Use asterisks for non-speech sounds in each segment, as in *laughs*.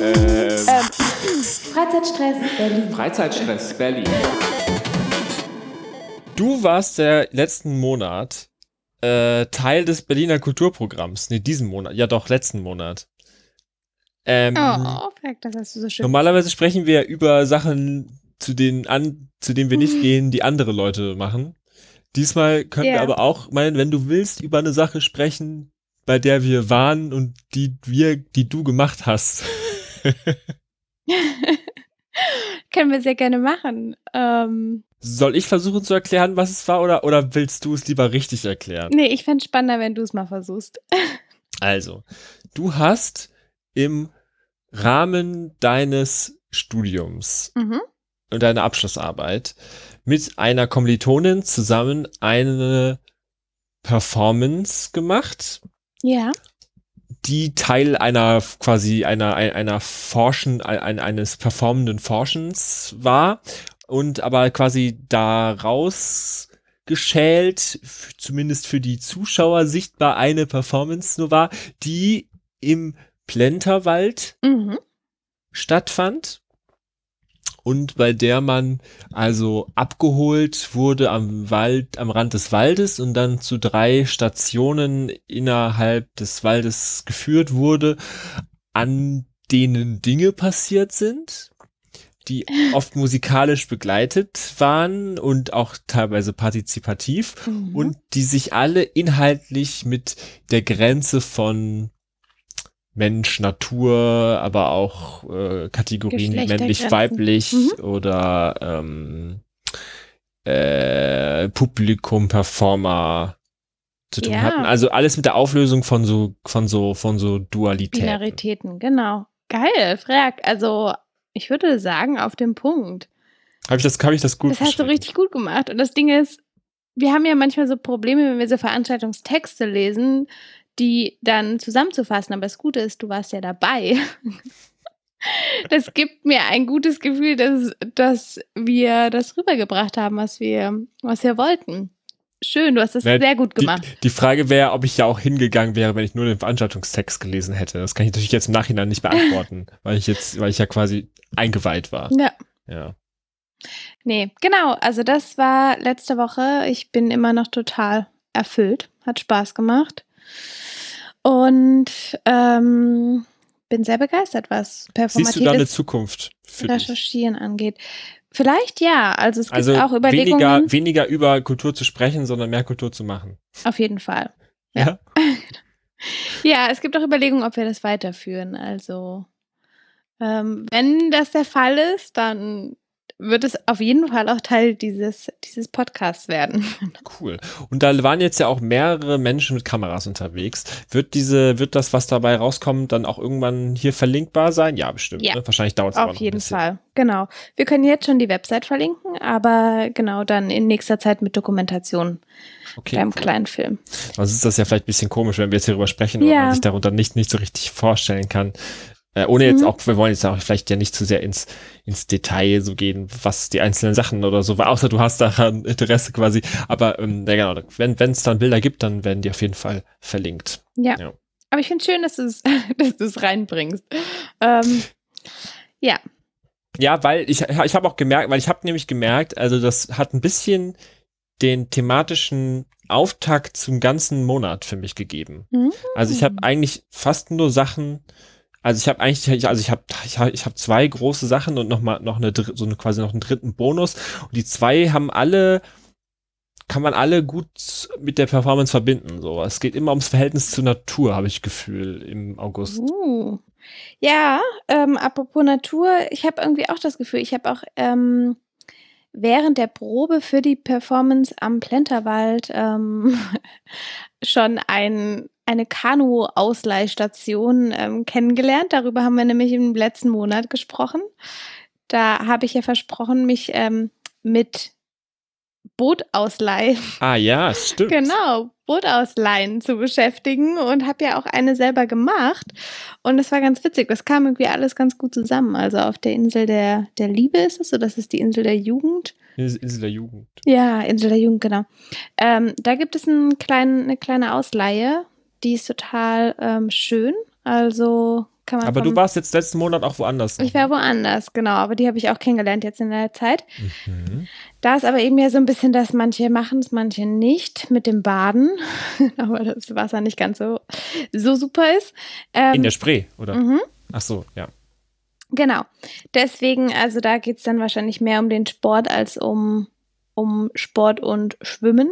Ähm, Freizeitstress Berlin. Freizeitstress Berlin. Du warst der letzten Monat äh, Teil des Berliner Kulturprogramms. Nee, diesen Monat. Ja, doch, letzten Monat. Ähm, Oh, fuck, das hast du so schön. Normalerweise sprechen wir über Sachen, zu denen, an, zu denen wir nicht gehen, die andere Leute machen. Diesmal können wir Ja. aber auch meinen, wenn du willst, über eine Sache sprechen, bei der wir waren und die wir, die du gemacht hast. *laughs* *laughs* Können wir sehr gerne machen. Ähm, Soll ich versuchen zu erklären, was es war, oder, oder willst du es lieber richtig erklären? nee, ich fände spannender, wenn du es mal versuchst. *laughs* Also, du hast im Rahmen deines Studiums Mhm. und deiner Abschlussarbeit mit einer Kommilitonin zusammen eine Performance gemacht, Ja. die Teil einer quasi einer einer, Forschen ein, eines performenden Forschens war und aber quasi daraus geschält, zumindest für die Zuschauer sichtbar eine Performance nur war, die im Plenterwald Mhm. stattfand und bei der man also abgeholt wurde am Wald, am Rand des Waldes und dann zu drei Stationen innerhalb des Waldes geführt wurde, an denen Dinge passiert sind, die oft musikalisch begleitet waren und auch teilweise partizipativ Mhm. und die sich alle inhaltlich mit der Grenze von Mensch, Natur, aber auch äh, Kategorien männlich, weiblich Mhm. oder ähm, äh, Publikum, Performer zu tun Ja. hatten. Also alles mit der Auflösung von so von so von so Dualitäten. Binaritäten, genau. Geil, Frag. Also, ich würde sagen, auf dem Punkt. Habe ich das habe ich das gut Das hast du richtig gut gemacht. Und das Ding ist, wir haben ja manchmal so Probleme, wenn wir so Veranstaltungstexte lesen, die dann zusammenzufassen. Aber das Gute ist, du warst ja dabei. *laughs* Das gibt mir ein gutes Gefühl, dass, dass wir das rübergebracht haben, was wir, was wir wollten. Schön, du hast das Ne, sehr gut Die, gemacht. die Frage wäre, ob ich ja auch hingegangen wäre, wenn ich nur den Veranstaltungstext gelesen hätte. Das kann ich natürlich jetzt im Nachhinein nicht beantworten, *laughs* weil ich jetzt, weil ich ja quasi eingeweiht war. Ja. Ja. Nee, genau. Also das war letzte Woche. Ich bin immer noch total erfüllt. Hat Spaß gemacht. Und ähm, bin sehr begeistert, was Siehst du da eine performatives Zukunft für dich? Recherchieren angeht. Vielleicht ja. Also es gibt Also auch Überlegungen. weniger, weniger über Kultur zu sprechen, sondern mehr Kultur zu machen. Auf jeden Fall. Ja. Ja, *laughs* es gibt auch Überlegungen, ob wir das weiterführen. Also ähm, wenn das der Fall ist, dann wird es auf jeden Fall auch Teil dieses, dieses Podcasts werden. Cool. Und da waren jetzt ja auch mehrere Menschen mit Kameras unterwegs. Wird diese, wird das, was dabei rauskommt, dann auch irgendwann hier verlinkbar sein? Ja, bestimmt. Ja. Ne? Wahrscheinlich dauert es aber Auf noch ein jeden. Fall, genau. Wir können jetzt schon die Website verlinken, aber genau dann in nächster Zeit mit Dokumentation Okay. beim cool. kleinen Film. Sonst ist das ja vielleicht ein bisschen komisch, wenn wir jetzt hierüber sprechen und Ja. man sich darunter nicht, nicht so richtig vorstellen kann. Äh, ohne jetzt Mhm. auch, wir wollen jetzt auch vielleicht ja nicht zu sehr ins, ins Detail so gehen, was die einzelnen Sachen oder so, weil außer du hast daran Interesse quasi. Aber ähm, ja genau, wenn es dann Bilder gibt, dann werden die auf jeden Fall verlinkt. Ja. Ja. Aber ich finde schön, dass du es *laughs* dass du's reinbringst. Ähm, ja, Ja, weil ich, ich habe auch gemerkt, weil ich habe nämlich gemerkt, also das hat ein bisschen den thematischen Auftakt zum ganzen Monat für mich gegeben. Mhm. Also ich habe eigentlich fast nur Sachen, also ich habe eigentlich, ich- also ich habe ich hab, ich hab zwei große Sachen und noch mal noch eine so eine quasi noch einen dritten Bonus und die zwei haben alle kann man alle gut mit der Performance verbinden. So, es geht immer ums Verhältnis zur Natur, habe ich Gefühl im August. Uh. Ja, ähm, apropos Natur, ich habe irgendwie auch das Gefühl, ich habe auch ähm, während der Probe für die Performance am Plenterwald ähm, *laughs* schon ein, eine Kanu-Ausleihstation ähm, kennengelernt. Darüber haben wir nämlich im letzten Monat gesprochen. Da habe ich ja versprochen, mich ähm, mit Bootausleih *laughs* Ah ja, stimmt. Genau, Bootausleihen zu beschäftigen und habe ja auch eine selber gemacht. Und das war ganz witzig. Das kam irgendwie alles ganz gut zusammen. Also auf der Insel der, der Liebe ist es so, das ist die Insel der Jugend. Insel Insel der Jugend. Ja, Insel der Jugend, genau. Ähm, da gibt es einen kleinen, eine kleine Ausleihe, Die ist total ähm, schön. Also kann man. Aber du warst jetzt letzten Monat auch woanders. Ich war woanders, genau, aber die habe ich auch kennengelernt jetzt in der Zeit. Mhm. Da ist aber eben ja so ein bisschen, dass manche machen es, manche nicht mit dem Baden, *laughs* aber das Wasser nicht ganz so, so super ist. Ähm, In der Spree, oder? mhm. Ach so, ja. Genau. Deswegen, also da geht es dann wahrscheinlich mehr um den Sport als um, um Sport und Schwimmen.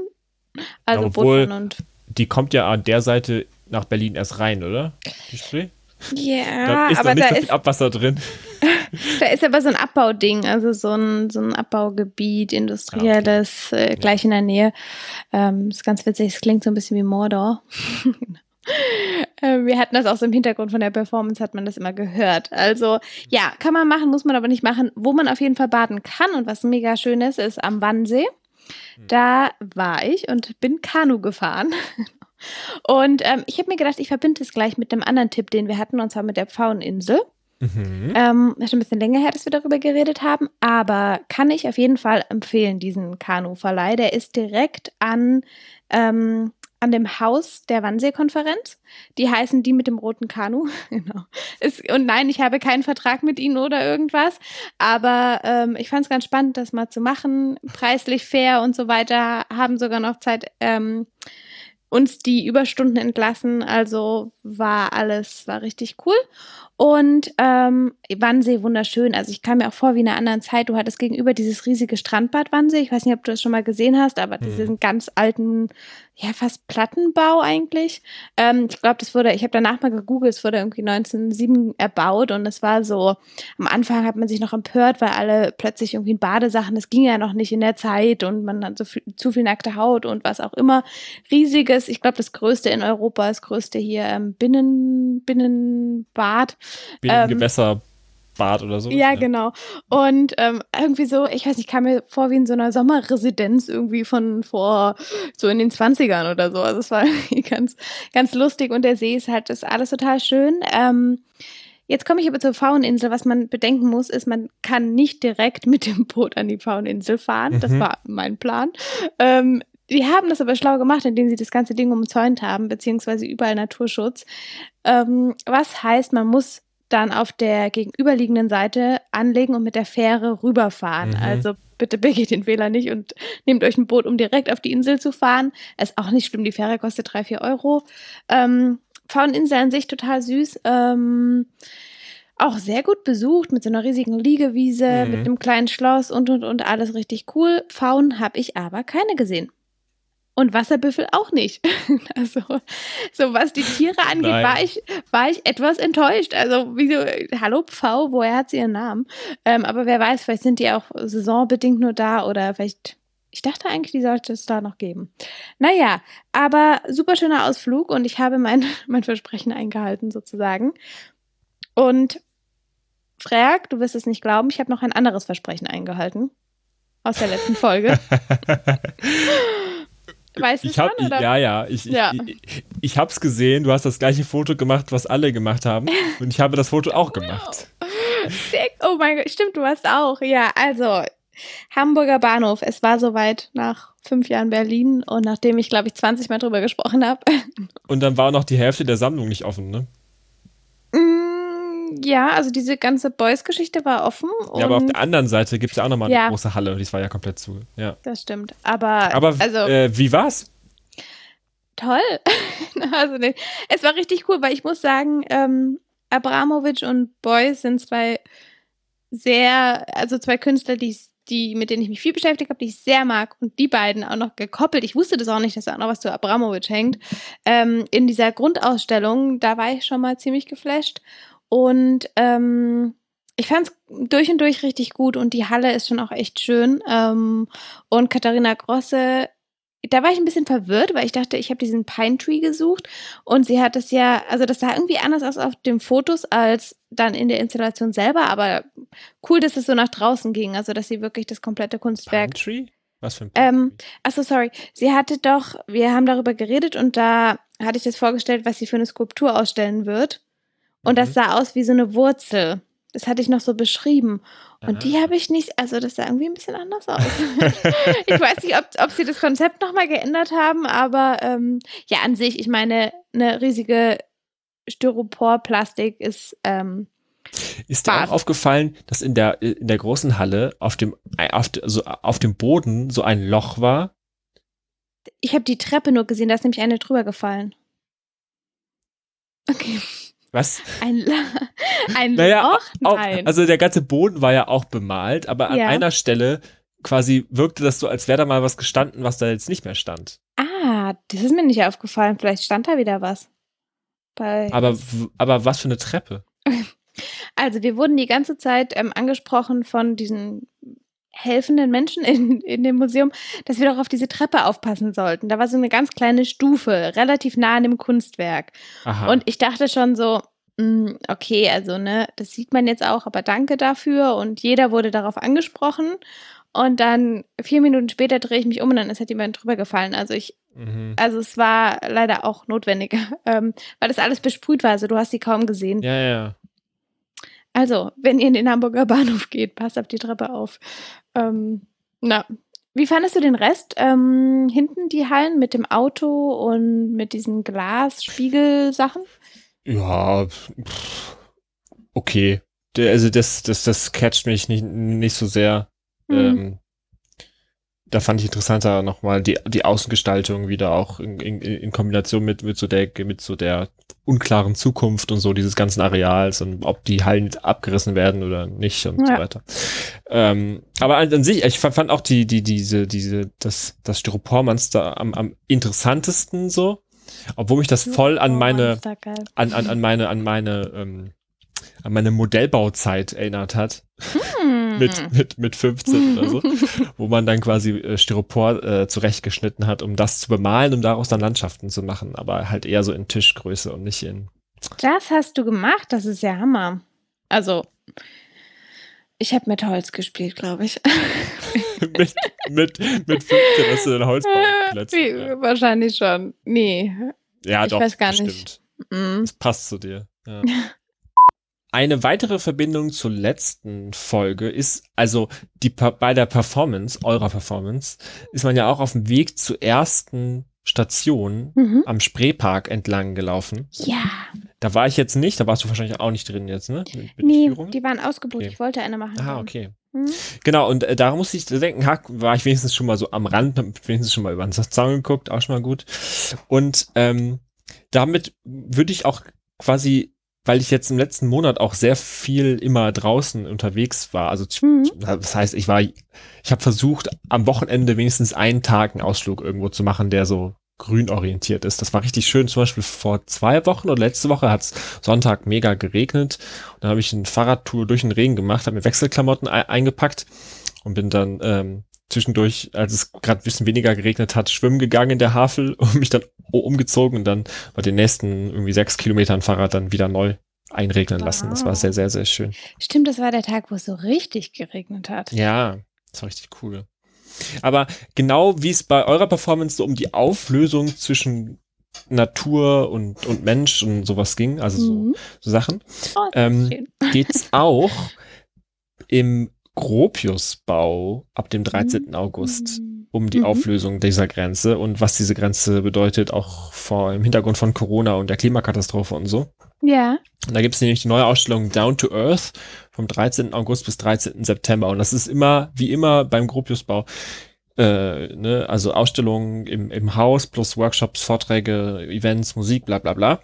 Also Obwohl- Bootfahren und. Die kommt ja an der Seite nach Berlin erst rein, oder? Die Spree? Ja, ist aber da so viel ist, Abwasser drin. *laughs* da ist aber so ein Abbauding, also so ein, so ein Abbaugebiet, industrielles, äh, gleich in der Nähe. Ähm, ist ganz witzig, es klingt so ein bisschen wie Mordor. *laughs* Äh, Wir hatten das auch so im Hintergrund von der Performance, hat man das immer gehört. Also ja, kann man machen, muss man aber nicht machen. Wo man auf jeden Fall baden kann und was mega schön ist, ist am Wannsee. Da war ich und bin Kanu gefahren. *laughs* Und ähm, ich habe mir gedacht, ich verbinde es gleich mit einem anderen Tipp, den wir hatten, und zwar mit der Pfaueninsel. Mhm. Ähm, ist schon ein bisschen länger her, dass wir darüber geredet haben, aber kann ich auf jeden Fall empfehlen, diesen Kanuverleih. Der ist direkt an, ähm, an dem Haus der Wannsee-Konferenz. Die heißen die mit dem roten Kanu. *laughs* genau. Ist, und nein, ich habe keinen Vertrag mit ihnen oder irgendwas, aber ähm, ich fand es ganz spannend, das mal zu machen. Preislich fair und so weiter. Haben sogar noch Zeit. Ähm, uns die Überstunden entlassen, also war alles, war richtig cool. Und ähm, Wannsee wunderschön. Also ich kam mir auch vor wie in einer anderen Zeit. Du hattest gegenüber dieses riesige Strandbad Wannsee. Ich weiß nicht, ob du das schon mal gesehen hast, aber Mhm. diesen ganz alten, ja fast Plattenbau eigentlich. Ähm, ich glaube, das wurde, ich habe danach mal gegoogelt, es wurde irgendwie 1907 erbaut und es war so, am Anfang hat man sich noch empört, weil alle plötzlich irgendwie in Badesachen, das ging ja noch nicht in der Zeit und man hat so viel, zu viel nackte Haut und was auch immer. Riesiges, ich glaube, das größte in Europa, das größte hier ähm, Binnen, Binnenbad. Binnengewässerbad oder so. Ja, genau. Und ähm, irgendwie so, ich weiß nicht, kam mir vor wie in so einer Sommerresidenz irgendwie von vor so in den 20ern oder so. Also es war *laughs* irgendwie ganz, ganz lustig und der See ist halt, ist alles total schön. Ähm, Jetzt komme ich aber zur Pfaueninsel. Was man bedenken muss, ist, man kann nicht direkt mit dem Boot an die Pfaueninsel fahren. Das Mhm. war mein Plan. Ähm, die haben das aber schlau gemacht, indem sie das ganze Ding umzäunt haben, beziehungsweise überall Naturschutz. Ähm, was heißt, man muss dann auf der gegenüberliegenden Seite anlegen und mit der Fähre rüberfahren. Mhm. Also bitte begeht den Fehler nicht und nehmt euch ein Boot, um direkt auf die Insel zu fahren. Ist auch nicht schlimm, die Fähre kostet drei, vier Euro. Ähm, Pfaueninsel an sich total süß. Ähm, auch sehr gut besucht mit so einer riesigen Liegewiese, Mhm. mit einem kleinen Schloss und und und alles richtig cool. Pfauen habe ich aber keine gesehen. Und Wasserbüffel auch nicht. *laughs* Also, so was die Tiere angeht, Nein. war ich, war ich etwas enttäuscht. Also, wieso, hallo Pfau, woher hat sie ihren Namen? Ähm, aber wer weiß, vielleicht sind die auch saisonbedingt nur da oder vielleicht, ich dachte eigentlich, die sollte es da noch geben. Naja, aber super schöner Ausflug und ich habe mein, *laughs* mein Versprechen eingehalten sozusagen. Und Frag, du wirst es nicht glauben, ich habe noch ein anderes Versprechen eingehalten. Aus der letzten Folge. *laughs* Weißt du Ich hab, schon, oder? ja, ja, ich, Ja. ich, ich, ich hab's gesehen. Du hast das gleiche Foto gemacht, was alle gemacht haben. *laughs* Und ich habe das Foto auch gemacht. Oh mein Gott, stimmt, du hast auch. Ja, also Hamburger Bahnhof. Es war soweit nach fünf Jahren Berlin und nachdem ich, glaube ich, 20 Mal drüber gesprochen habe. *laughs* Und dann war noch die Hälfte der Sammlung nicht offen, ne? Ja, also diese ganze Boys-Geschichte war offen. Ja, aber auf der anderen Seite gibt's ja auch nochmal eine Ja. große Halle. Die war ja komplett zu. Ja. das stimmt. Aber, Aber also äh, wie war's? toll. *laughs* also nee, es war richtig cool, weil ich muss sagen, ähm, Abramovic und Boys sind zwei sehr, also zwei Künstler, die ich die, mit denen ich mich viel beschäftigt habe, die ich sehr mag und die beiden auch noch gekoppelt. Ich wusste das auch nicht, dass da auch noch was zu Abramovic hängt. Ähm, in dieser Grundausstellung, da war ich schon mal ziemlich geflasht und ähm, ich fand es durch und durch richtig gut und die Halle ist schon auch echt schön. Ähm, und Katharina Grosse, da war ich ein bisschen verwirrt, weil ich dachte, ich habe diesen Pine Tree gesucht und sie hat es ja, also das sah irgendwie anders aus auf den Fotos als dann in der Installation selber, aber cool, dass es so nach draußen ging, also dass sie wirklich das komplette Kunstwerk Pine Tree? Was für ein ähm, Achso, sorry. Sie hatte doch, wir haben darüber geredet und da hatte ich das vorgestellt, was sie für eine Skulptur ausstellen wird. Und das Mhm. sah aus wie so eine Wurzel. Das hatte ich noch so beschrieben. Und Ah. die habe ich nicht, also das sah irgendwie ein bisschen anders aus. *laughs* ich weiß nicht, ob, ob sie das Konzept nochmal geändert haben, aber ähm, ja, an sich, ich meine, eine riesige Styropor-Plastik ist, ähm, Ist dir auch aufgefallen, dass in der, in der großen Halle auf dem, auf, de- also auf dem Boden so ein Loch war? ich habe die Treppe nur gesehen, da ist nämlich eine drüber gefallen. Okay, Was? ein, La- ein Naja, Loch? Auch, Nein. also der ganze Boden war ja auch bemalt, aber an Ja. einer Stelle quasi wirkte das so, als wäre da mal was gestanden, was da jetzt nicht mehr stand. ah, das ist mir nicht aufgefallen. Vielleicht stand da wieder was. Bei, Aber, aber was für eine Treppe? *laughs* Also wir wurden die ganze Zeit ähm, angesprochen von diesen helfenden Menschen in, in dem Museum, dass wir doch auf diese Treppe aufpassen sollten. Da war so eine ganz kleine Stufe, relativ nah an dem Kunstwerk. Aha. Und ich dachte schon so, mm, okay, also ne, das sieht man jetzt auch, aber danke dafür. Und jeder wurde darauf angesprochen. Und dann vier Minuten später drehe ich mich um und dann ist halt jemand drüber gefallen. Also ich, mhm. also es war leider auch notwendig, *laughs* ähm, weil das alles besprüht war. Also du hast sie kaum gesehen. Ja, ja. Also, wenn ihr in den Hamburger *laughs* Bahnhof geht, passt auf die Treppe auf. Ähm, na, wie fandest du den Rest? Ähm, hinten die Hallen mit dem Auto und mit diesen Glasspiegelsachen? Ja, pff, okay. Also das, das, das catcht mich nicht, nicht so sehr. Hm. Ähm, da fand ich interessanter nochmal die, die Außengestaltung wieder auch in, in, in Kombination mit, mit so der, mit so der unklaren Zukunft und so dieses ganzen Areals und ob die Hallen abgerissen werden oder nicht und so Ja. weiter. Ähm, aber an, an sich, ich fand, fand auch die, die, diese, diese, das, das Styropormonster am, am interessantesten so. Obwohl mich das voll an meine, an, an, an meine, an meine, ähm, an meine Modellbauzeit erinnert hat. Hm. Mit, mit, mit 15 oder so. *laughs* wo man dann quasi äh, Styropor äh, zurechtgeschnitten hat, um das zu bemalen, um daraus dann Landschaften zu machen. Aber halt eher so in Tischgröße und nicht in. Das hast du gemacht, das ist ja Hammer. Also, ich habe mit Holz gespielt, glaube ich. *laughs* mit, mit, mit 15 hast du den Holzbau *laughs* plötzlich. Wie, Ja, Wahrscheinlich schon. Nee. ja ich doch, weiß gar bestimmt. nicht. Mm. Das passt zu dir. Ja. Eine weitere Verbindung zur letzten Folge ist, also die, bei der Performance, eurer Performance, ist man ja auch auf dem Weg zur ersten Station Mhm. am Spreepark entlang gelaufen. Ja. Da war ich jetzt nicht, da warst du wahrscheinlich auch nicht drin jetzt, ne? Mit, mit Nee, die waren ausgebucht. Okay. Ich wollte eine machen. Ah, okay. Mhm. Genau, und äh, darum musste ich denken, ha, war ich wenigstens schon mal so am Rand, wenigstens schon mal über den Zaun geguckt, auch schon mal gut. Und ähm, damit würde ich auch quasi, weil ich jetzt im letzten Monat auch sehr viel immer draußen unterwegs war, also Mhm. das heißt, ich war, ich habe versucht, am Wochenende wenigstens einen Tag einen Ausflug irgendwo zu machen, der so grün orientiert ist. Das war richtig schön. Zum Beispiel vor zwei Wochen oder letzte Woche hat es Sonntag mega geregnet. Und dann habe ich eine Fahrradtour durch den Regen gemacht, habe mir Wechselklamotten ei- eingepackt und bin dann ähm, zwischendurch, als es gerade ein bisschen weniger geregnet hat, schwimmen gegangen in der Havel *laughs* und mich dann umgezogen und dann bei den nächsten irgendwie sechs Kilometern Fahrrad dann wieder neu einregnen lassen. Das war Wow. sehr, sehr, sehr schön. Stimmt, das war der Tag, wo es so richtig geregnet hat. Ja, das war richtig cool. Aber genau wie es bei eurer Performance so um die Auflösung zwischen Natur und, und Mensch und sowas ging, also so, Mhm. so Sachen, Oh, ähm, schön. geht's *laughs* auch im Gropiusbau ab dem 13. August Mhm. um die Mhm. Auflösung dieser Grenze und was diese Grenze bedeutet, auch vor im Hintergrund von Corona und der Klimakatastrophe und so. Ja. Und da gibt es nämlich die neue Ausstellung Down to Earth vom 13. August bis 13. September. Und das ist immer, wie immer beim Gropiusbau, äh, ne, also Ausstellungen im, im Haus plus Workshops, Vorträge, Events, Musik, bla bla bla.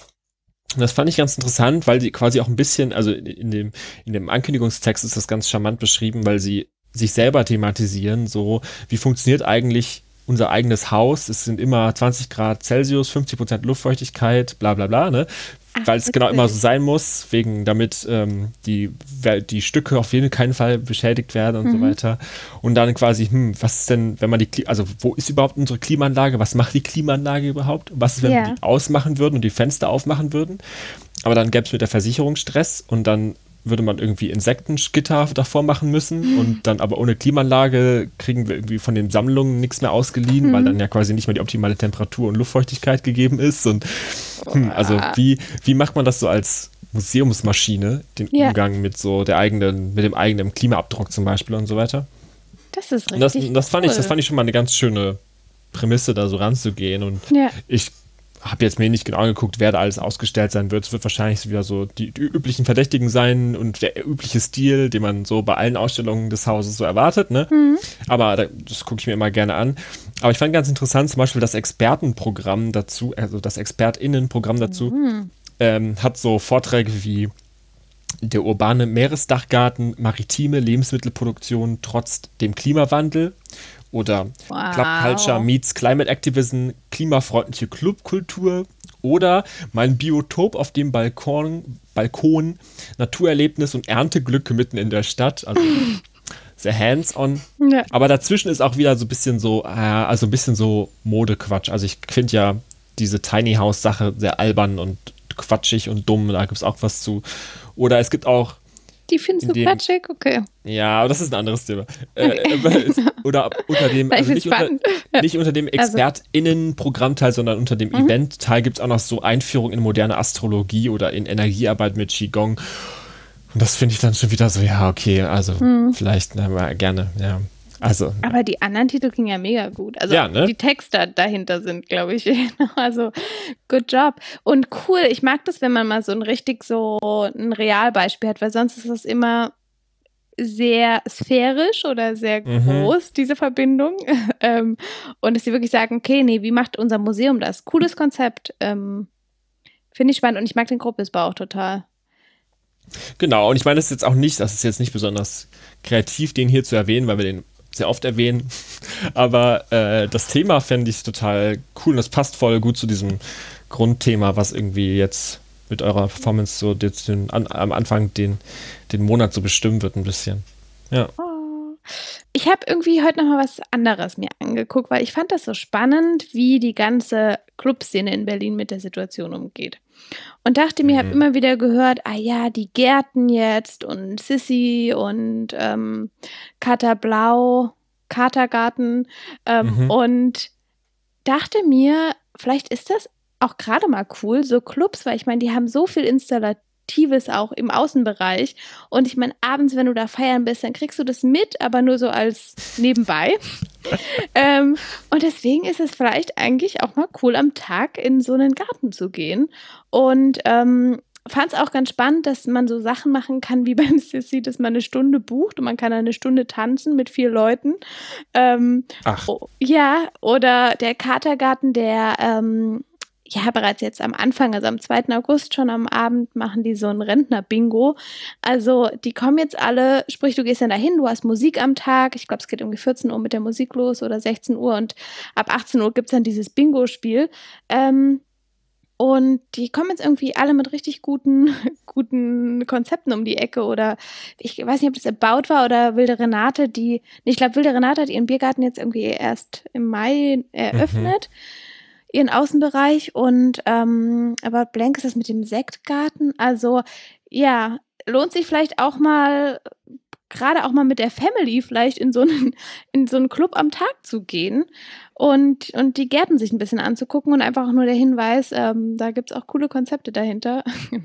Das fand ich ganz interessant, weil die quasi auch ein bisschen, also in dem, in dem Ankündigungstext ist das ganz charmant beschrieben, weil sie sich selber thematisieren, so wie funktioniert eigentlich unser eigenes Haus. Es sind immer 20 Grad Celsius, 50 Prozent Luftfeuchtigkeit, bla bla bla, ne? Weil es genau immer so sein muss, wegen damit ähm, die, die Stücke auf jeden keinen Fall beschädigt werden und so Mhm. weiter. Und dann quasi, hm, was ist denn, wenn man die, also wo ist überhaupt unsere Klimaanlage? Was macht die Klimaanlage überhaupt? Was ist, wenn Ja. wir die ausmachen würden und die Fenster aufmachen würden? Aber dann gäbe es mit der Versicherung Stress und dann würde man irgendwie Insektengitter davor machen müssen und dann aber ohne Klimaanlage kriegen wir irgendwie von den Sammlungen nichts mehr ausgeliehen, weil Mhm. dann ja quasi nicht mehr die optimale Temperatur und Luftfeuchtigkeit gegeben ist und hm, also Boah. wie, wie macht man das so als Museumsmaschine, den Ja. Umgang mit so der eigenen, mit dem eigenen Klimaabdruck zum Beispiel und so weiter. Das ist Und das, richtig. das fand ich, das cool. fand ich schon mal eine ganz schöne Prämisse, da so ranzugehen. Und Ja. ich habe jetzt mir nicht genau angeguckt, wer da alles ausgestellt sein wird. Es wird wahrscheinlich wieder so die, die üblichen Verdächtigen sein und der übliche Stil, den man so bei allen Ausstellungen des Hauses so erwartet. Ne? Mhm. Aber da, das gucke ich mir immer gerne an. Aber ich fand ganz interessant zum Beispiel das Expertenprogramm dazu, also das ExpertInnenprogramm dazu, Mhm. ähm, hat so Vorträge wie der urbane Meeresdachgarten, maritime Lebensmittelproduktion trotz dem Klimawandel oder Wow. Club Culture meets Climate Activism, klimafreundliche Clubkultur oder mein Biotop auf dem Balkon, Balkon, Naturerlebnis und Ernteglück mitten in der Stadt. Also *laughs* sehr hands-on. Ja. Aber dazwischen ist auch wieder so ein bisschen so, äh, also ein bisschen so Modequatsch. Also ich finde ja diese Tiny House Sache sehr albern und quatschig und dumm. Da gibt es auch was zu. Oder es gibt auch, Die findest du quatschig? Okay. ja, aber das ist ein anderes Thema. Äh, aber es- *laughs* oder unter dem, also nicht unter, nicht unter dem Also- ExpertInnen-Programmteil, sondern unter dem Mhm. Event-Teil gibt es auch noch so Einführung in moderne Astrologie oder in Energiearbeit mit Qigong. Und das finde ich dann schon wieder so, ja, okay, also Mhm. vielleicht na, mal gerne, ja. Also, Aber die anderen Titel klingen ja mega gut. Also Ja, ne? die Texte dahinter sind, glaube ich. *laughs* Also good job. Und cool, ich mag das, wenn man mal so ein richtig so ein Realbeispiel hat, weil sonst ist das immer sehr sphärisch oder sehr Mhm. groß, diese Verbindung. *laughs* ähm, und dass sie wirklich sagen, okay, nee, wie macht unser Museum das? Cooles Konzept. Ähm, Finde ich spannend und ich mag den Gruppesbau auch total. genau. Und ich meine, das ist jetzt auch nicht, das ist jetzt nicht besonders kreativ, den hier zu erwähnen, weil wir den sehr oft erwähnen. *laughs* Aber äh, das Thema fände ich total cool und das passt voll gut zu diesem Grundthema, was irgendwie jetzt mit eurer Performance so den, an, am Anfang den, den Monat so bestimmen wird ein bisschen. Ja. Oh. Ich habe irgendwie heute noch mal was anderes mir angeguckt, weil ich fand das so spannend, wie die ganze Clubszene in Berlin mit der Situation umgeht. Und dachte mir, habe Mhm. immer wieder gehört, ah ja, die Gärten jetzt und Sissy und ähm, Kater Blau, Katergarten ähm, Mhm. und dachte mir, vielleicht ist das auch gerade mal cool, so Clubs, weil ich meine, die haben so viel Installatives auch im Außenbereich. Und ich meine, abends, wenn du da feiern bist, dann kriegst du das mit, aber nur so als nebenbei. *laughs* ähm, und deswegen ist es vielleicht eigentlich auch mal cool, am Tag in so einen Garten zu gehen. Und ähm, fand es auch ganz spannend, dass man so Sachen machen kann wie *laughs* beim Sissy, dass man eine Stunde bucht und man kann eine Stunde tanzen mit vier Leuten. Ähm, Ach, Oh, ja, oder der Katergarten, der ähm, ja bereits jetzt am Anfang, also am 2. August schon am Abend, machen die so ein Rentner-Bingo. Also die kommen jetzt alle, sprich, du gehst dann dahin, du hast Musik am Tag. Ich glaube, es geht irgendwie 14 Uhr mit der Musik los oder 16 Uhr und ab 18 Uhr gibt es dann dieses Bingo-Spiel. Ähm, und die kommen jetzt irgendwie alle mit richtig guten, *laughs* guten Konzepten um die Ecke. Oder ich weiß nicht, ob das About war oder Wilde Renate, die. Ich glaube, Wilde Renate hat ihren Biergarten jetzt irgendwie erst im Mai eröffnet. Ihren Außenbereich. Und ähm, About Blank ist das mit dem Sektgarten. Also, ja, lohnt sich vielleicht auch mal, gerade auch mal mit der Family, vielleicht in so einen, *laughs* in so einen Club am Tag zu gehen und, und die Gärten sich ein bisschen anzugucken und einfach auch nur der Hinweis, ähm, da gibt es auch coole Konzepte dahinter. *laughs*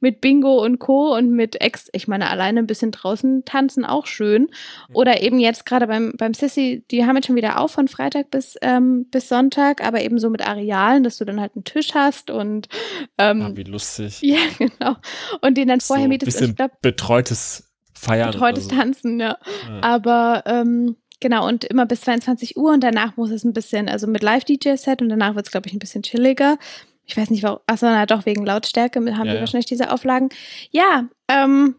mit Bingo und Co. und mit Ex, ich meine, alleine ein bisschen draußen tanzen auch schön. Oder eben jetzt gerade beim, beim Sissy, die haben jetzt schon wieder auf von Freitag bis, ähm, bis Sonntag, aber eben so mit Arealen, dass du dann halt einen Tisch hast und ähm, ah, wie lustig. *laughs* ja, genau. Und den dann so vorher ein mietest. Bisschen ich glaube, betreutes Feiern. betreutes oder so. Tanzen, ja. Ja. Aber ähm, genau, und immer bis 22 Uhr und danach muss es ein bisschen, also mit Live-DJ-Set und danach wird es, glaube ich, ein bisschen chilliger. Ich weiß nicht, warum, achso, na doch, wegen Lautstärke haben Ja, wir wahrscheinlich diese Auflagen. Ja, ähm,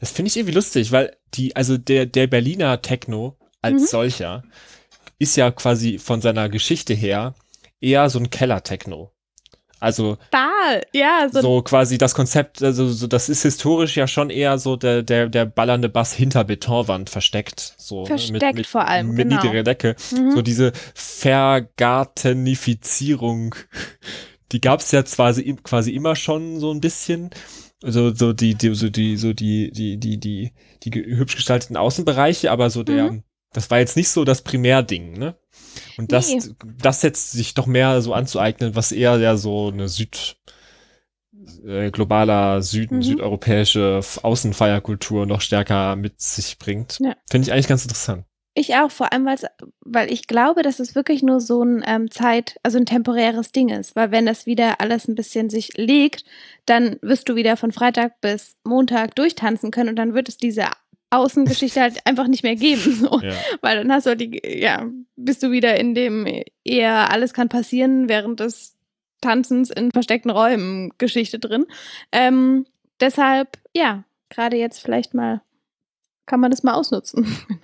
Das finde ich irgendwie lustig, weil die, also der, der Berliner Techno als Mhm. solcher ist ja quasi von seiner Geschichte her eher so ein Keller-Techno. Also Stahl, ja, so, so, quasi das Konzept, also so, das ist historisch ja schon eher so der, der, der ballernde Bass hinter Betonwand versteckt. So, ne, Versteckt vor allem, Mit genau. niedriger Decke. mhm. So diese Vergartenifizierung, *laughs* die gab es ja quasi, quasi immer schon so ein bisschen. Also so die, die, so die, so die, die, die, die, die hübsch gestalteten Außenbereiche, aber so der, Mhm. das war jetzt nicht so das Primärding, ne? Und das, Nee. das jetzt sich doch mehr so anzueignen, was eher ja so eine Süd, äh, globaler Süden, Mhm. südeuropäische Außenfeierkultur noch stärker mit sich bringt. Ja. Finde ich eigentlich ganz interessant. Ich auch, vor allem, weil ich glaube, dass es wirklich nur so ein ähm, Zeit, also ein temporäres Ding ist. Weil wenn das wieder alles ein bisschen sich legt, dann wirst du wieder von Freitag bis Montag durchtanzen können und dann wird es diese Außengeschichte halt einfach nicht mehr geben. *laughs* So. Ja. Weil dann hast du halt die, ja, bist du wieder in dem eher alles kann passieren während des Tanzens in versteckten Räumen Geschichte drin. Ähm, deshalb, ja, gerade jetzt vielleicht mal, kann man das mal ausnutzen. *laughs*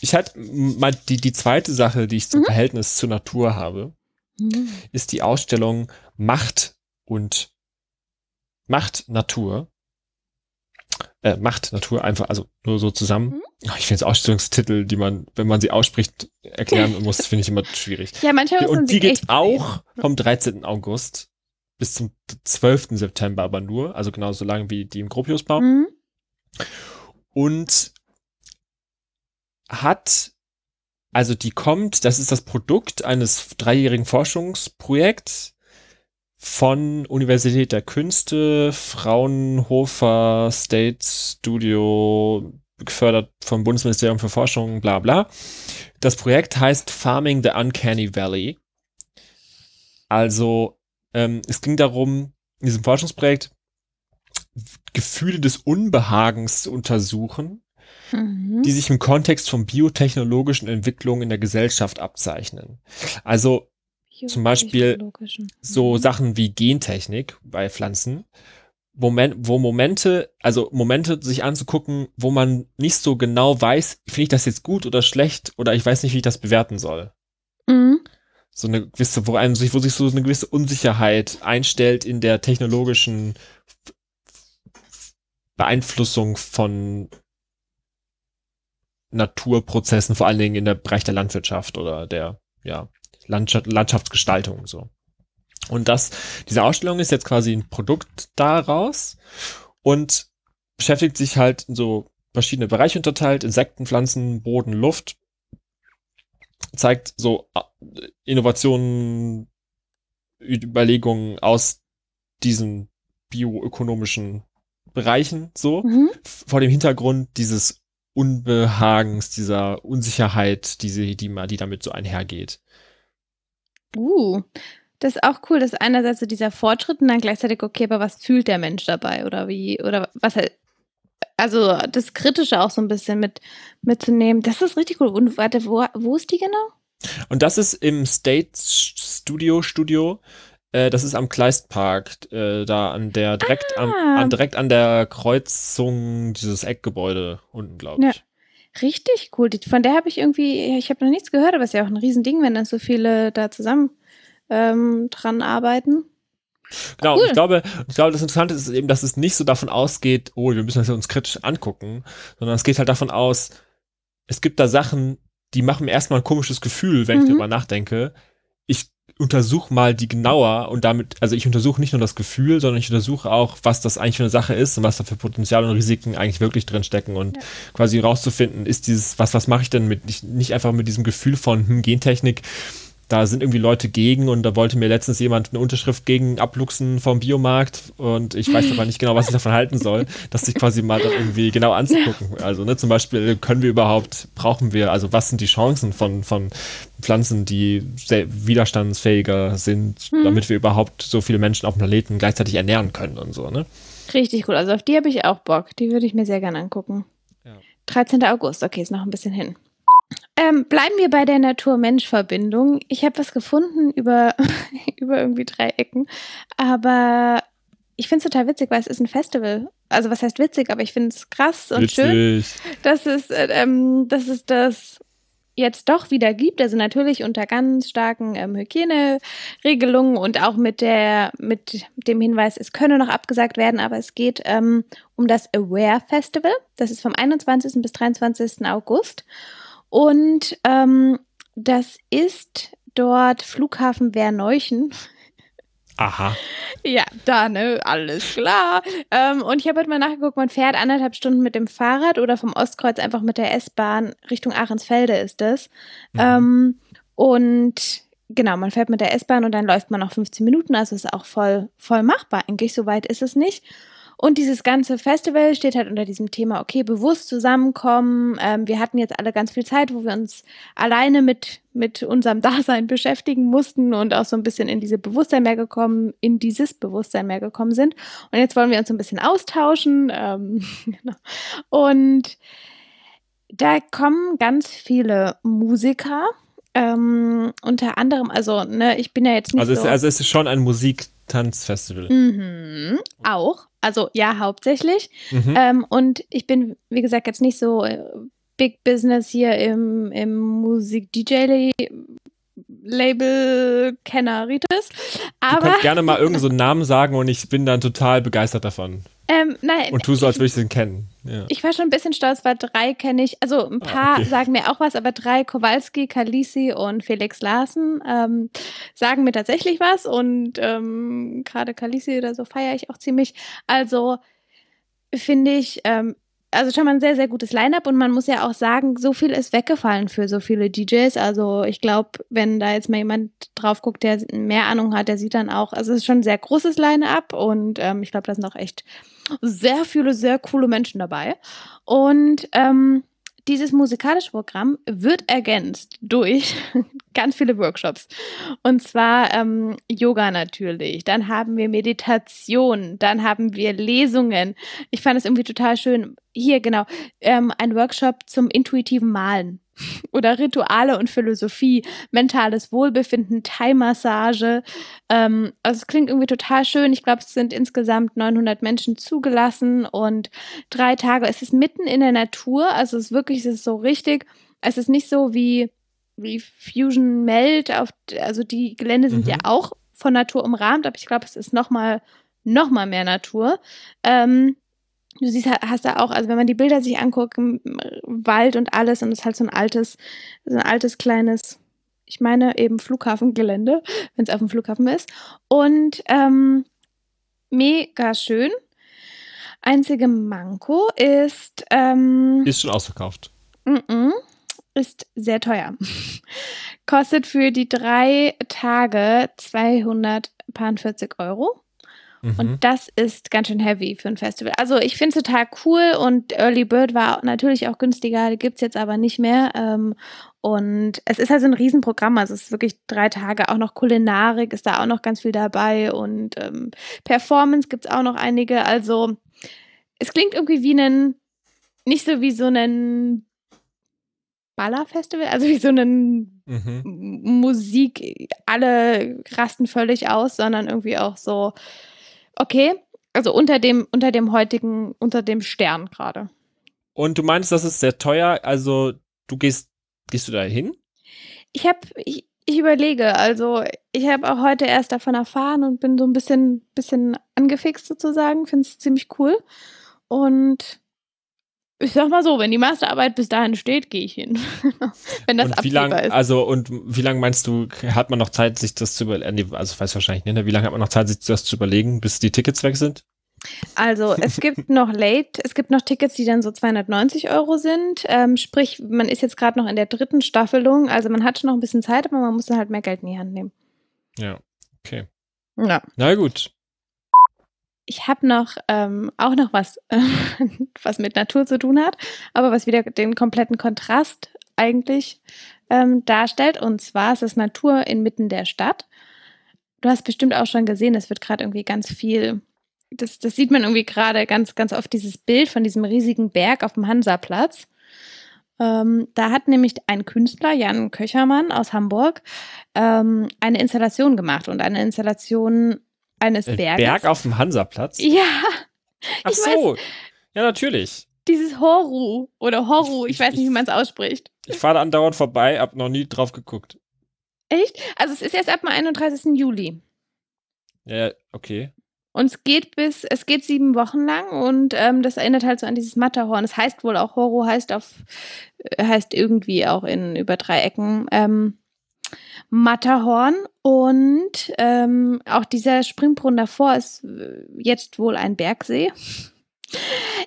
Ich hatte mal die, die zweite Sache, die ich zum Mhm. Verhältnis zur Natur habe, ist die Ausstellung Macht und Macht Natur. Äh, Macht Natur einfach, also nur so zusammen. Mhm. Ich finde es Ausstellungstitel, die man, wenn man sie ausspricht, erklären muss, *laughs* finde ich immer schwierig. Ja, manchmal Und die geht auch vom 13. August bis zum 12. September aber nur, also genauso lange wie die im Gropiusbau. Mhm. Und hat, also die kommt, das ist das Produkt eines dreijährigen Forschungsprojekts von Universität der Künste, Fraunhofer State Studio, gefördert vom Bundesministerium für Forschung, bla bla. Das Projekt heißt Farming the Uncanny Valley. Also ähm, es ging darum, in diesem Forschungsprojekt Gefühle des Unbehagens zu untersuchen, Mhm. die sich im Kontext von biotechnologischen Entwicklungen in der Gesellschaft abzeichnen. Also zum Beispiel so Mhm. Sachen wie Gentechnik bei Pflanzen, Moment, wo Momente, also Momente sich anzugucken, wo man nicht so genau weiß, finde ich das jetzt gut oder schlecht oder ich weiß nicht, wie ich das bewerten soll. Mhm. So eine gewisse, wo einem sich, wo sich so eine gewisse Unsicherheit einstellt in der technologischen Beeinflussung von Naturprozessen, vor allen Dingen in der Bereich der Landwirtschaft oder der, ja, Landschaft, Landschaftsgestaltung so. Und das, diese Ausstellung ist jetzt quasi ein Produkt daraus und beschäftigt sich halt in so verschiedene Bereiche unterteilt, Insekten, Pflanzen, Boden, Luft, zeigt so äh, Innovationen, Überlegungen aus diesen bioökonomischen Bereichen so Mhm. vor dem Hintergrund dieses Unbehagens, dieser Unsicherheit, die, sie, die, die damit so einhergeht. Uh, das ist auch cool, dass einerseits so dieser Fortschritt und dann gleichzeitig, okay, aber was fühlt der Mensch dabei oder wie, oder was halt, also das Kritische auch so ein bisschen mit mitzunehmen. Das ist richtig cool. Und warte, wo, wo ist die genau? Und das ist im State Studio Studio. Äh, das ist am Kleistpark, äh, da an der direkt am, Ah. an, direkt an der Kreuzung dieses Eckgebäude unten, glaube ich. Richtig cool. Die, von der habe ich irgendwie, ich habe noch nichts gehört, aber es ist ja auch ein Riesending, wenn dann so viele da zusammen ähm, dran arbeiten. Genau, Cool. ich glaube, ich glaube, das Interessante ist eben, dass es nicht so davon ausgeht, oh, wir müssen das uns kritisch angucken, sondern es geht halt davon aus, es gibt da Sachen, die machen mir erstmal ein komisches Gefühl, wenn ich Mhm. darüber nachdenke. Ich untersuche mal die genauer und damit, also ich untersuche nicht nur das Gefühl, sondern ich untersuche auch, was das eigentlich für eine Sache ist und was da für Potenziale und Risiken eigentlich wirklich drin stecken und Ja. quasi rauszufinden, ist dieses, was, was mache ich denn mit, nicht, nicht einfach mit diesem Gefühl von hm, Gentechnik, da sind irgendwie Leute gegen und da wollte mir letztens jemand eine Unterschrift gegen abluchsen vom Biomarkt und ich weiß aber nicht genau, was ich davon halten soll, das sich quasi mal dann irgendwie genau anzugucken. Also ne, zum Beispiel können wir überhaupt, brauchen wir, also was sind die Chancen von, von Pflanzen, die sehr widerstandsfähiger sind, Mhm. damit wir überhaupt so viele Menschen auf dem Planeten gleichzeitig ernähren können und so, ne? Richtig cool. Also auf die habe ich auch Bock. Die würde ich mir sehr gerne angucken. Ja. 13. August, okay, ist noch ein bisschen hin. Ähm, bleiben wir bei der Natur-Mensch-Verbindung. Ich habe was gefunden über, *laughs* über irgendwie drei Ecken. Aber ich finde es total witzig, weil es ist ein Festival. Also was heißt witzig, aber ich finde es krass und schön. Witzig. dass es, äh, ähm, dass es das jetzt doch wieder gibt. Also natürlich unter ganz starken ähm, Hygieneregelungen und auch mit der mit dem Hinweis, es könne noch abgesagt werden, aber es geht ähm, um das Aware Festival. Das ist vom 21. bis 23. August und ähm, das ist dort Flughafen Werneuchen. Aha. *laughs* Ja, da, ne, alles klar. Ähm, und ich habe heute mal nachgeguckt, man fährt anderthalb Stunden mit dem Fahrrad oder vom Ostkreuz einfach mit der S-Bahn Richtung Ahrensfelde ist es. Mhm. Ähm, und genau, man fährt mit der S-Bahn und dann läuft man noch 15 Minuten, also ist auch voll, voll machbar eigentlich, so weit ist es nicht. Und dieses ganze Festival steht halt unter diesem Thema, okay, bewusst zusammenkommen. Ähm, wir hatten jetzt alle ganz viel Zeit, wo wir uns alleine mit, mit unserem *laughs* Dasein beschäftigen mussten und auch so ein bisschen in diese Bewusstsein mehr gekommen, in dieses Bewusstsein mehr gekommen sind. Und jetzt wollen wir uns ein bisschen austauschen. Ähm, *laughs* genau. und da kommen ganz viele Musiker. Ähm, unter anderem, also, ne, ich bin ja jetzt nicht also so. Es, also es ist schon ein Musiktanzfestival. Mhm, auch. Also ja, hauptsächlich. Mhm. Ähm, und ich bin, wie gesagt, jetzt nicht so äh, Big Business hier im, im Musik-DJ-Label Kenneritis. du Aber kannst gerne mal irgendeinen so einen Namen sagen und ich bin dann total begeistert davon. ähm, nein, Und tu so, als würde ich den kennen. Ja. ich war schon ein bisschen stolz, weil drei kenne ich, also ein Ah, paar okay. sagen mir auch was, aber drei, Kowalski, Kalisi und Felix Larsen, ähm, sagen mir tatsächlich was und ähm, gerade Kalisi oder so feiere ich auch ziemlich. Also finde ich, ähm, also schon mal ein sehr, sehr gutes Line-up und man muss ja auch sagen, so viel ist weggefallen für so viele DJs. Also ich glaube, wenn da jetzt mal jemand drauf guckt, der mehr Ahnung hat, der sieht dann auch, also es ist schon ein sehr großes Line-up und ähm, ich glaube, da sind auch echt sehr viele, sehr coole Menschen dabei. Und ähm, dieses musikalische Programm wird ergänzt durch ganz viele Workshops. Und zwar ähm, Yoga natürlich. Dann haben wir Meditation. Dann haben wir Lesungen. Ich fand es irgendwie total schön. Hier, genau, ähm, ein Workshop zum intuitiven Malen. *laughs* Oder Rituale und Philosophie, mentales Wohlbefinden, Thai-Massage. Ähm, also es klingt irgendwie total schön. Ich glaube, es sind insgesamt 900 Menschen zugelassen und drei Tage. Es ist mitten in der Natur, also es ist wirklich, es ist so richtig. Es ist nicht so wie, wie Fusion Melt, auf, also die Gelände sind Mhm. ja auch von Natur umrahmt, aber ich glaube, es ist noch mal, noch mal mehr Natur. Ähm, du siehst, hast da auch, also wenn man die Bilder sich anguckt, m- Wald und alles und es ist halt so ein altes, so ein altes kleines, ich meine eben Flughafengelände, wenn es auf dem Flughafen ist. Und ähm, mega schön. Einzige Manko ist, ähm, ist schon ausverkauft. mm-mm, ist sehr teuer. *laughs* Kostet für die drei Tage 240 Euro. Mhm. Und das ist ganz schön heavy für ein Festival. Also ich finde es total cool und Early Bird war natürlich auch günstiger, gibt es jetzt aber nicht mehr. Ähm, und es ist also ein Riesenprogramm, also es ist wirklich drei Tage, auch noch Kulinarik ist da auch noch ganz viel dabei und ähm, Performance gibt es auch noch einige. Also es klingt irgendwie wie ein, nicht so wie so ein Ballerfestival, also wie so ein Mhm. Musik, alle rasten völlig aus, sondern irgendwie auch so, okay, also unter dem, unter dem heutigen, unter dem Stern gerade. Und du meinst, das ist sehr teuer, also du gehst, gehst du da hin? Ich habe, ich, ich überlege, also ich habe auch heute erst davon erfahren und bin so ein bisschen, bisschen angefixt sozusagen, finde es ziemlich cool. Und ich sag mal so, wenn die Masterarbeit bis dahin steht, gehe ich hin. *laughs* wenn das und wie lang, ist. also und wie lange meinst du, hat man noch Zeit, sich das zu überlegen? Also weiß wahrscheinlich nicht, ne? Wie lange hat man noch Zeit, sich das zu überlegen, bis die Tickets weg sind? Also es gibt noch Late, es gibt noch Tickets, die dann so 290 Euro sind. Ähm, sprich, man ist jetzt gerade noch in der dritten Staffelung, also man hat schon noch ein bisschen Zeit, aber man muss dann halt mehr Geld in die Hand nehmen. Ja, okay. Ja. Na gut. Ich habe noch ähm, auch noch was, äh, *laughs* was mit Natur zu tun hat, aber was wieder den kompletten Kontrast eigentlich ähm, darstellt. Und zwar ist es Natur inmitten der Stadt. Du hast bestimmt auch schon gesehen, es wird gerade irgendwie ganz viel. Das, das sieht man irgendwie gerade ganz, ganz oft, dieses Bild von diesem riesigen Berg auf dem Hansaplatz. Ähm, da hat nämlich ein Künstler, Jan Köchermann aus Hamburg, ähm, eine Installation gemacht und eine Installation eines Ein Berges. Berg auf dem Hansaplatz? Ja, *laughs* Ach so. Ja, natürlich. dieses Horu oder Horu, ich, Ich- weiß nicht, ich- wie man es ausspricht. Ich fahre da andauernd vorbei, hab noch nie drauf geguckt. Echt? Also es ist erst ab dem 31. Juli. Ja, okay. Und es geht bis, es geht sieben Wochen lang und ähm, das erinnert halt so an dieses Matterhorn. Es heißt wohl auch Horu, heißt auf, äh, heißt irgendwie auch in über drei Ecken ähm, Matterhorn. Und ähm, auch dieser Springbrunnen davor ist äh, jetzt wohl ein Bergsee.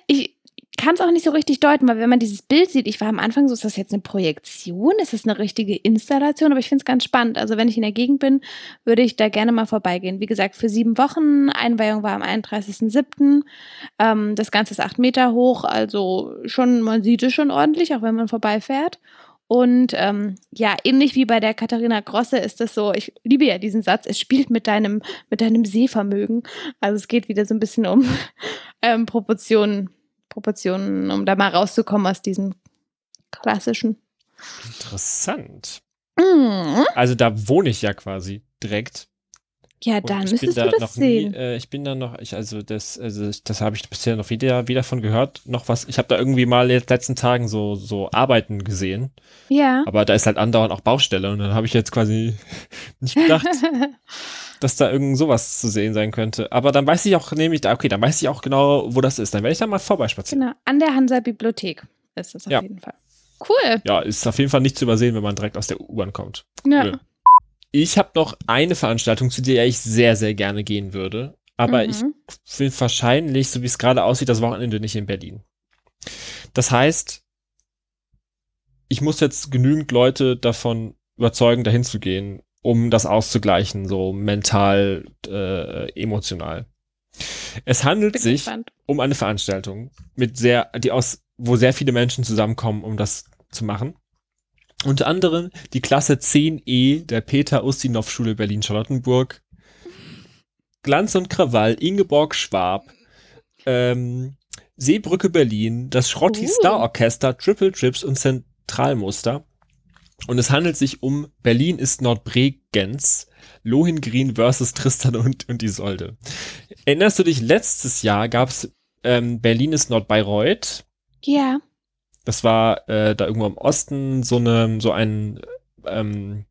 Ich, kann es auch nicht so richtig deuten, weil wenn man dieses Bild sieht, ich war am Anfang so, ist das jetzt eine Projektion? Ist das eine richtige Installation? Aber ich finde es ganz spannend. Also wenn ich in der Gegend bin, würde ich da gerne mal vorbeigehen. Wie gesagt, für sieben Wochen. Einweihung war am 31.07. Ähm, das Ganze ist acht Meter hoch, also schon, man sieht es schon ordentlich, auch wenn man vorbeifährt. Und ähm, ja, ähnlich wie bei der Katharina Grosse ist es so, ich liebe ja diesen Satz, es spielt mit deinem, mit deinem Sehvermögen. Also es geht wieder so ein bisschen um *laughs* ähm, Proportionen, Proportionen, um da mal rauszukommen aus diesem klassischen. Interessant. Mhm. Also da wohne ich ja quasi direkt. Ja, dann müsstest da du das noch sehen. Nie, äh, ich bin da noch, ich, also das, also ich- das habe ich bisher noch wieder, wieder von gehört. Noch was, ich habe da irgendwie mal in den letzten Tagen so, so Arbeiten gesehen, ja. aber da ist halt andauernd auch Baustelle und dann habe ich jetzt quasi *laughs* nicht gedacht, *laughs* dass da irgend sowas zu sehen sein könnte. Aber dann weiß ich auch nämlich, da- okay, dann weiß ich auch genau, wo das ist. Dann werde ich da mal vorbeispazieren. genau, an der Hansa-Bibliothek ist das auf Ja. jeden Fall. Cool. Ja, ist auf jeden Fall nicht zu übersehen, wenn man direkt aus der U-Bahn kommt. Ja. Ich habe noch eine Veranstaltung, zu der ich sehr, sehr gerne gehen würde. Aber ich Mhm. will wahrscheinlich, so wie es gerade aussieht, das Wochenende nicht in Berlin. Das heißt, ich muss jetzt genügend Leute davon überzeugen, dahin zu gehen, um das auszugleichen, so mental, äh, emotional. Es handelt Bin sich gespannt. um eine Veranstaltung mit sehr, die aus, wo sehr viele Menschen zusammenkommen, um das zu machen. Unter anderem die Klasse 10e der Peter Ustinov Schule Berlin-Charlottenburg. Glanz und Krawall, Ingeborg Schwab, ähm, Seebrücke Berlin, das Schrotti Uh. Star Orchester, Triple Trips und Zentralmuster. Und es handelt sich um Berlin ist Nordbregenz, Lohengrin versus Tristan und, und Isolde. Erinnerst du dich, letztes Jahr gab's ähm, Berlin ist Nordbayreuth. Ja. Das war äh, da irgendwo im Osten so eine, so ein ähm,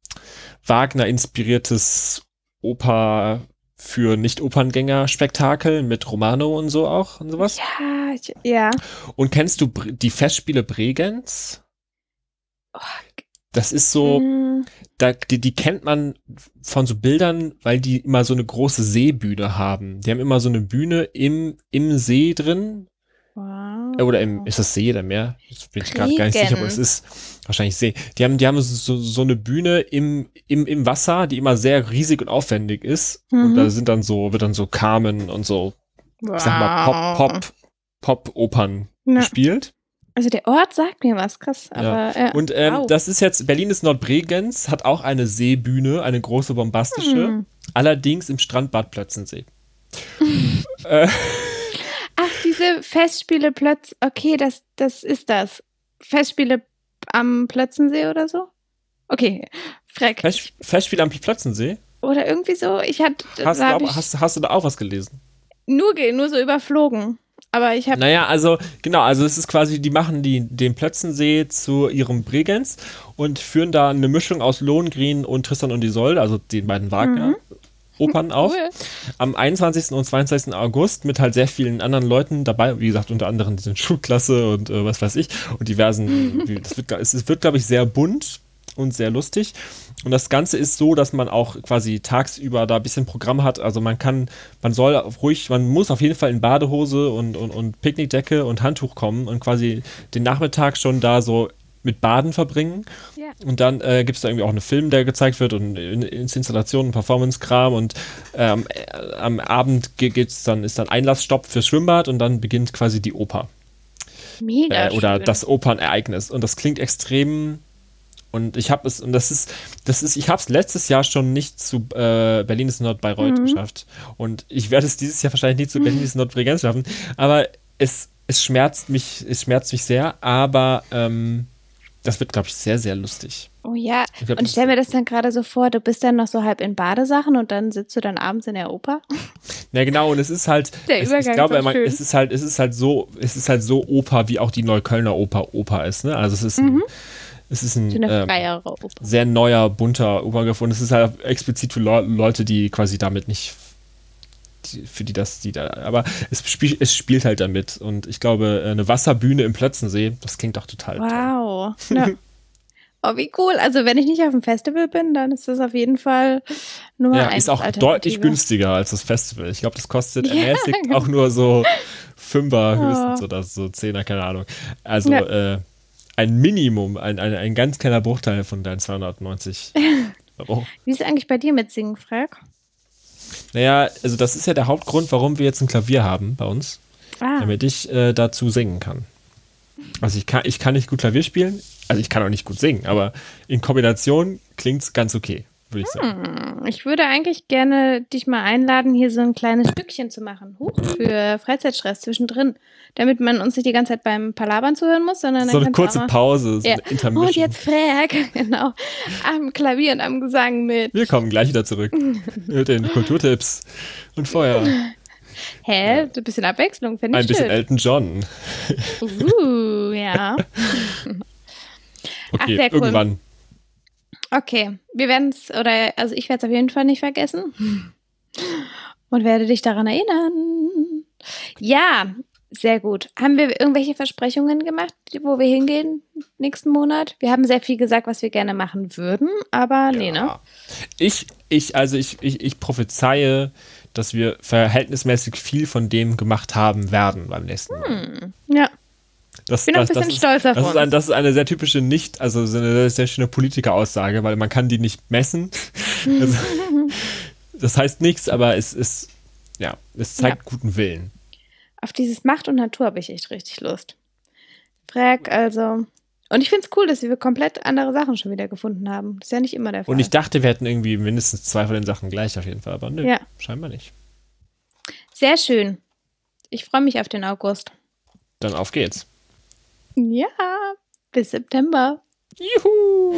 Wagner-inspiriertes Oper für Nicht-Operngänger-Spektakel mit Romano und so auch und sowas. Ja, ich, ja. Und kennst du die Festspiele Bregenz? Oh, Das ist so, Mm, da, die, die kennt man von so Bildern, weil die immer so eine große Seebühne haben. Die haben immer so eine Bühne im, im See drin. Wow. Oder im, ist das See oder Meer? Ich bin gerade gar nicht sicher, aber es ist wahrscheinlich See. Die haben, die haben so, so eine Bühne im, im, im Wasser, die immer sehr riesig und aufwendig ist. Und Mhm. da sind dann so, wird dann so Carmen und so, ich sag mal, Pop, Pop, Pop-Opern Ja. gespielt. Also der Ort sagt mir was, krass. Aber äh, Und ähm, wow. das ist jetzt, Berlin ist Nordbregenz, hat auch eine Seebühne, eine große bombastische, Hm. allerdings im Strandbad Plötzensee. *laughs* äh, Ach, diese Festspiele Plötz. Okay, das, das ist das. Festspiele am Plötzensee oder so? Okay, Freck. Fest, Festspiel am Plötzensee? Oder irgendwie so. Ich hatte, Hast, du auch, ich hast, hast du da auch was gelesen? nur, nur so überflogen. Aber ich habe. Naja, also genau, also es ist quasi, die machen die, den Plötzensee zu ihrem Bregenz und führen da eine Mischung aus Lohengrin und Tristan und Isolde, also den beiden Wagner-Opern auf. *laughs* Cool. Am 21. und 22. August mit halt sehr vielen anderen Leuten dabei, wie gesagt, unter anderem diese Schulklasse und äh, was weiß ich und diversen, *laughs* das wird, es es wird, glaube ich, sehr bunt und sehr lustig. Und das Ganze ist so, dass man auch quasi tagsüber da ein bisschen Programm hat. Also man kann, man soll ruhig, man muss auf jeden Fall in Badehose und, und, und Picknickdecke und Handtuch kommen und quasi den Nachmittag schon da so mit Baden verbringen. Ja. Und dann äh, gibt es da irgendwie auch einen Film, der gezeigt wird und in, in Installationen, Performance-Kram und ähm, äh, am Abend ge- geht's dann, ist dann Einlassstopp fürs Schwimmbad und dann beginnt quasi die Oper. Mega. Äh, oder schön. das Opernereignis. Und das klingt extrem. Und ich habe es, und das ist, das ist, ich habe es letztes Jahr schon nicht zu äh, Berlin ist Nordbayreuth Mhm. geschafft. Und ich werde es dieses Jahr wahrscheinlich nicht zu Berlin *laughs* ist Nordbregenz schaffen. Aber es, es schmerzt mich, es schmerzt mich sehr, aber ähm, das wird, glaube ich, sehr, sehr lustig. Oh ja. Glaub, Und stelle mir das dann gerade so vor, du bist dann noch so halb in Badesachen und dann sitzt du dann abends in der Oper. *laughs* Ja, genau, und es ist halt, Der es, Übergang ich ist glaube, man, schön. es ist halt, es ist halt so, es ist halt so Oper, wie auch die Neuköllner Oper Oper ist, ne? Also es ist ein, es ist ein Mhm. Ähm, sehr neuer, bunter Operngriff und es ist halt explizit für Leu Leute, die quasi damit nicht, die, für die das, die da, aber es, spiel, es spielt halt damit und ich glaube, eine Wasserbühne im Plötzensee, das klingt doch total toll. Wow. *laughs* Ja. Oh, wie cool. Also, wenn ich nicht auf dem Festival bin, dann ist das auf jeden Fall Nummer Ja, eins. ist auch deutlich günstiger als das Festival. Ich glaube, das kostet *laughs* Ja, ermäßigt genau. auch nur so Fünfer Oh. höchstens oder so Zehner, keine Ahnung. Also Ja. äh, ein Minimum, ein, ein, ein ganz kleiner Bruchteil von deinen 290 Euro. *laughs* Wie ist es eigentlich bei dir mit Singen, Frag? Naja, also das ist ja der Hauptgrund, warum wir jetzt ein Klavier haben bei uns, Ah, damit ich äh, dazu singen kann. Also ich kann, ich kann nicht gut Klavier spielen, also ich kann auch nicht gut singen, aber in Kombination klingt es ganz okay, würde ich sagen. hm, ich würde eigentlich gerne dich mal einladen, hier so ein kleines Stückchen zu machen. Huch, für Freizeitstress zwischendrin. Damit man uns nicht die ganze Zeit beim Palabern zuhören muss, sondern So eine kurze mal- Pause, so Ja. eine. Und jetzt Frag, *laughs* genau. Am Klavier und am Gesang mit. Wir kommen gleich wieder zurück *laughs* mit den Kulturtipps und vorher Hä? Ein bisschen Abwechslung, finde ein ich bisschen schön. Elton John. Uh, ja. *laughs* Okay, sehr cool. Okay, wir werden es, oder also ich werde es auf jeden Fall nicht vergessen und werde dich daran erinnern. Ja, sehr gut. Haben wir irgendwelche Versprechungen gemacht, wo wir hingehen nächsten Monat? Wir haben sehr viel gesagt, was wir gerne machen würden, aber nee, ne? Ja. Ich, ich, also ich, ich, ich prophezeie, dass wir verhältnismäßig viel von dem gemacht haben werden beim nächsten Mal. Ja, Das, bin auch ein das, bisschen das ist, stolz auf das, ist ein, das ist eine sehr typische nicht, also so eine sehr schöne Politikeraussage, weil man kann die nicht messen. *laughs* Also, das heißt nichts, aber es ist, ja, es zeigt Ja. guten Willen. auf dieses Macht und Natur habe ich echt richtig Lust. Frag, also. Und ich finde es cool, dass wir komplett andere Sachen schon wieder gefunden haben. Das ist ja nicht immer der Fall. Und ich dachte, wir hätten irgendwie mindestens zwei von den Sachen gleich auf jeden Fall, aber nö, Ja. scheinbar nicht. Sehr schön. Ich freue mich auf den August. Dann auf geht's. Ja, bis September. Juhu!